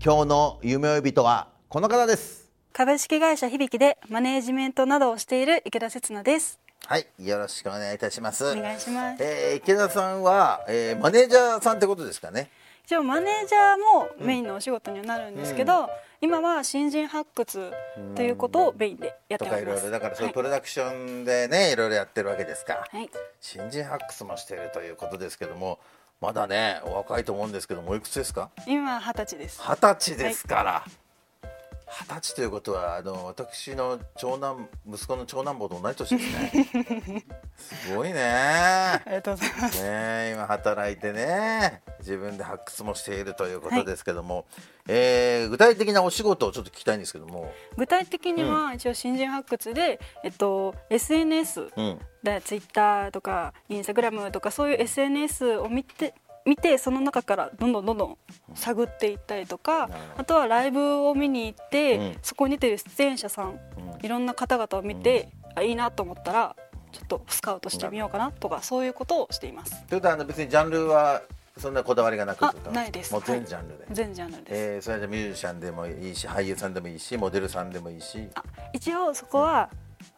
今日の夢追い人はこの方です株式会社響でマネージメントなどをしている池田節奈です。はいよろしくお願いいたしますお願いします。えー池田さんは、えーマネージャーさんってことですかね？一応マネージャーもメインのお仕事にはなるんですけど、今は新人発掘ということをメインでやっております。ろいろだからそういうはいプロダクションでね、い、ろいろやってるわけですか、はい。新人発掘もしているということですけどもまだねお若いと思うんですけどもおいくつですか？今二十歳です。二十歳ですから二十歳ということはあの私の長男息子の長男坊と同じ年ですね。すごいね。ありがとうございます。ね今働いてね自分で発掘もしているということですけども、えー具体的なお仕事をちょっと聞きたいんですけども、具体的には一応新人発掘で、えっと SNS うん、でツイッターとかインスタグラムとかそういう SNS を見て見てその中からどんどんどんどん探っていったりとか、あとはライブを見に行って、うん。そこに出てる出演者さん、うん。いろんな方々を見て、あいいなと思ったらちょっとスカウトしてみようかなとかそういうことをしています。ということはあの別にジャンルはそんなこだわりがなくあと？かないです。もう全ジャンルで、全ジャンルです。えーそれでミュージシャンでもいいし俳優さんでもいいしモデルさんでもいいし。あ一応そこは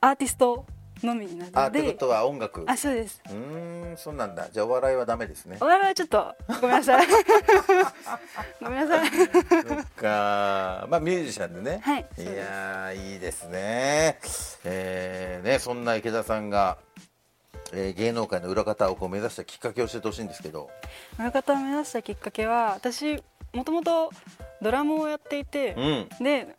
アーティストのみになるあので。ってことは音楽。あそうです。うーんそうなんだ。じゃあお笑いはダメですね。お笑いはちょっとごめんなさい。ごめんなさい。そっか。まあミュージシャンでね。はい。いやーいいですね。えーねそんな池田さんが、えー芸能界の裏方をこう目指したきっかけを教えてほしいんですけど。親方を目指したきっかけは私もともとドラムをやっていて、うん。で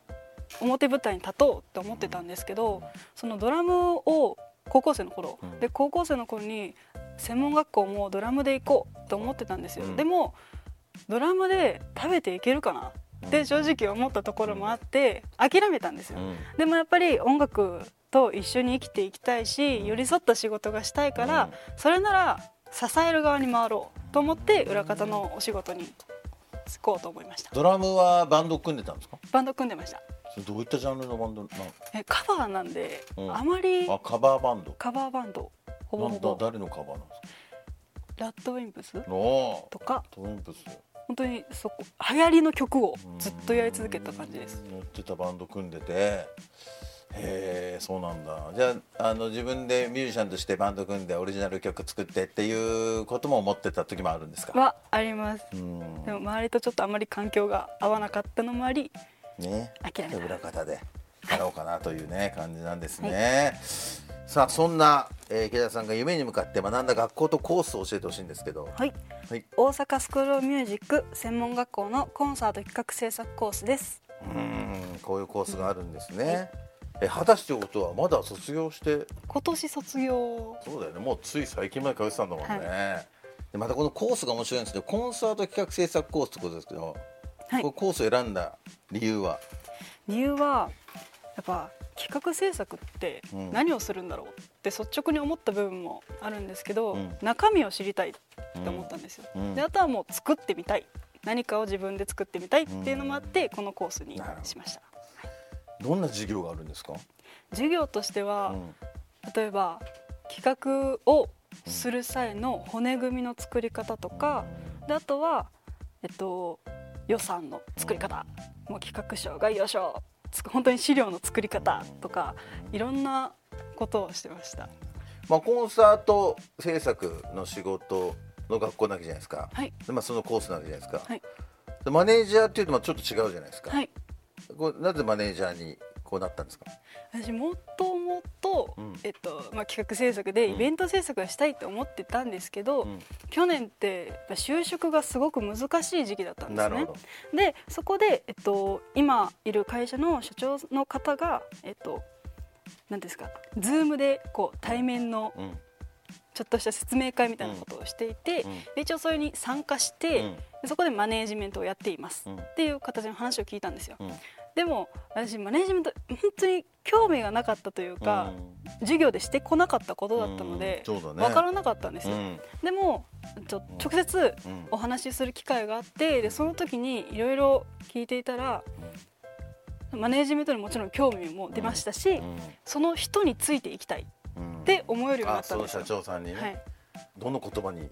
表舞台に立とうって思ってたんですけどそのドラムを高校生の頃、うん。で高校生の頃に専門学校もドラムで行こうと思ってたんですよ、うん。でもドラムで食べていけるかなって正直思ったところもあって諦めたんですよ、うん。でもやっぱり音楽と一緒に生きていきたいし寄り添った仕事がしたいから、うん。それなら支える側に回ろうと思って裏方のお仕事に就こうと思いました。ドラムはバンド組んでたんですか？バンド組んでましたどういったジャンルのバンドなえカバーなんで、うん。あまりあカバーバンド。カバーバンド。ほぼほぼ。だ誰のカバーなんですか？ラッドウィンプスおとか。トンプス。本当にそこ流行りの曲をずっとやり続けた感じです。乗ってたバンド組んでて。へえそうなんだ。じゃああの自分でミュージシャンとしてバンド組んでオリジナル曲作ってっていうことも思ってた時もあるんですか？はあります。うん。でも周りとちょっとあまり環境が合わなかったのもありね諦めた裏方でやろうかなというね感じなんですね、さあそんな、えー池田さんが夢に向かって学んだ学校とコースを教えてほしいんですけど。はい。はい。大阪スクール・ミュージック専門学校のコンサート企画制作コースです。うんこういうコースがあるんですね、え果たしてことはまだ卒業して？今年卒業。そうだよね。もうつい最近まで通ってたんだもんね、でまたこのコースが面白いんですけどコンサート企画制作コースってことですけど、はい。コースを選んだ理由は？理由はやっぱ企画制作ってうん。何をするんだろうって率直に思った部分もあるんですけど、うん。中身を知りたいって思ったんですよ、うん。であとはもう作ってみたい。何かを自分で作ってみたいっていうのもあって、このコースにしました。どんな授業があるんですか、授業としては、うん。例えば企画をする際の骨組みの作り方とか、であとは、えっと、予算の作り方、もう企画書概要書本当に資料の作り方とかいろんなことをしてました。まあ、コンサート制作の仕事の学校なわけじゃないですか、はい。でまあ、そのコースなわけじゃないですか、はい。マネージャーっていうのはちょっと違うじゃないですか、はい。こうなぜマネージャーにこうなったんですか？私もともとうん。えっとまあ企画制作でイベント制作がしたいと思ってたんですけど、うん。去年って就職がすごく難しい時期だったんですね。でそこで、えっと、今いる会社の社長の方がえっと何ですか Zoom でこう対面のうん。ちょっとした説明会みたいなことをしていて、うん。で一応それに参加して、うん。でそこでマネージメントをやっています、うん。っていう形の話を聞いたんですよ、うんでも私マネージメント本当に興味がなかったというか、授業でしてこなかったことだったので、うね。分からなかったんですよ、うん。でもちょ直接うん。お話しする機会があってでその時にいろいろ聞いていたら、マネージメントにもちろん興味も出ましたし、うん。その人についていきたいっうんて思えるようになったんですよ、長さんにね、はい、どの言葉に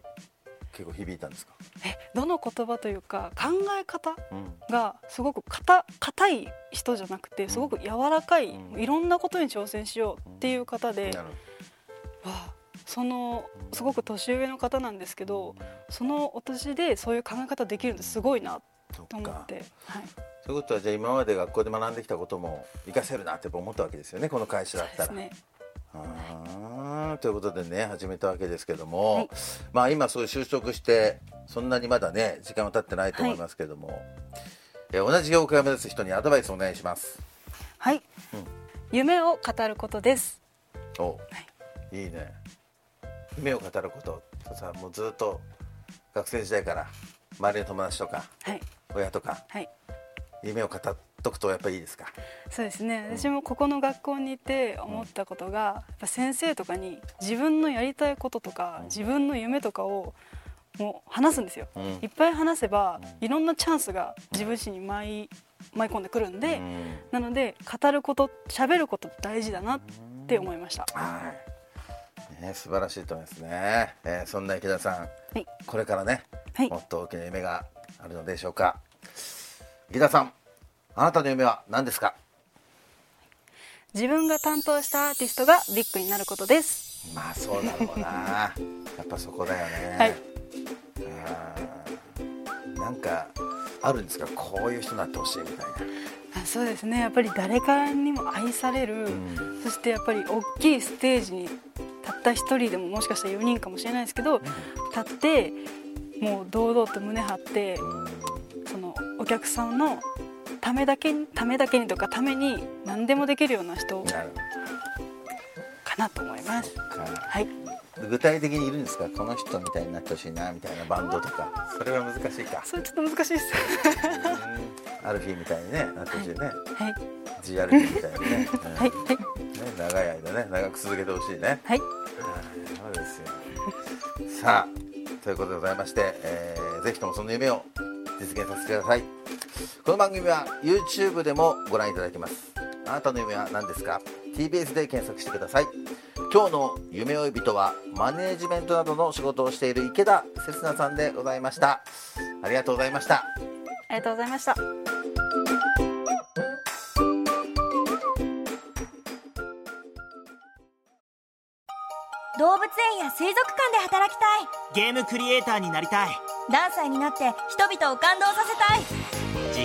結構響いたんですか、えどの言葉というか考え方うん。がすごく硬硬い人じゃなくてすごく柔らかい、うん。いろんなことに挑戦しようっていう方で、なるほわあそのすごく年上の方なんですけどそのお年でそういう考え方できるのすごいなどと思って、はい、ということはじゃあ今まで学校で学んできたことも活かせるなって思ったわけですよねこの会社だったら。ですねあーということでね始めたわけですけども、はい。まあ今そういう就職してそんなにまだね時間は経ってないと思いますけども、え同じ業界を目指す人にアドバイスお願いします。はい、うん。夢を語ることです。お、い、いね。夢を語ること。さもうずっと学生時代から周りの友達とかはい。親とかはい。夢を語っとくとやっぱりいいですか？そうですね。私もここの学校にいて思ったことが、やっぱ先生とかに自分のやりたいこととか自分の夢とかをもう話すんですよ、うん。いっぱい話せばいろんなチャンスが自分自身に舞い舞い込んでくるんで、うん。なので語ること喋ること大事だなって思いました、はい、ね、素晴らしいと思いますね、えーそんな池田さん、はい。これからね、はい。もっと大きな夢があるのでしょうか。池田さんあなたの夢は何ですか？自分が担当したアーティストがビッグになることです。まあそうだろうな。やっぱそこだよね、はい。なんかあるんですか？こういう人になってほしいみたいあそうですね。やっぱり誰からにも愛される、な、うん。そしてやっぱり大きいステージにたった一人でももしかしたら4人かもしれないですけど立ってもう堂々と胸張ってそのお客さんのためだけにためだけにとかために何でもできるような人かなと思います。はい。具体的にいるんですか？この人みたいになってほしいなみたいなバンドとか。それは難しいか。それちょっと難しいです。アルフィーみたいにねなってほしいね、はい。G アルフィーみたいにね,、うんはい。はい。ね長い間ね長く続けてほしいね。はい。そうですよ。さあということでございまして、えーぜひともその夢を実現させてくださいこの番組は YouTube でもご覧いただけます。あなたの夢は何ですか？TBS で検索してください。今日の夢追い人はマネージメントなどの仕事をしている池田節奈さんでございました。ありがとうございました。ありがとうございました。動物園や水族館で働きたい。ゲームクリエイターになりたい。ダンサーになって人々を感動させたい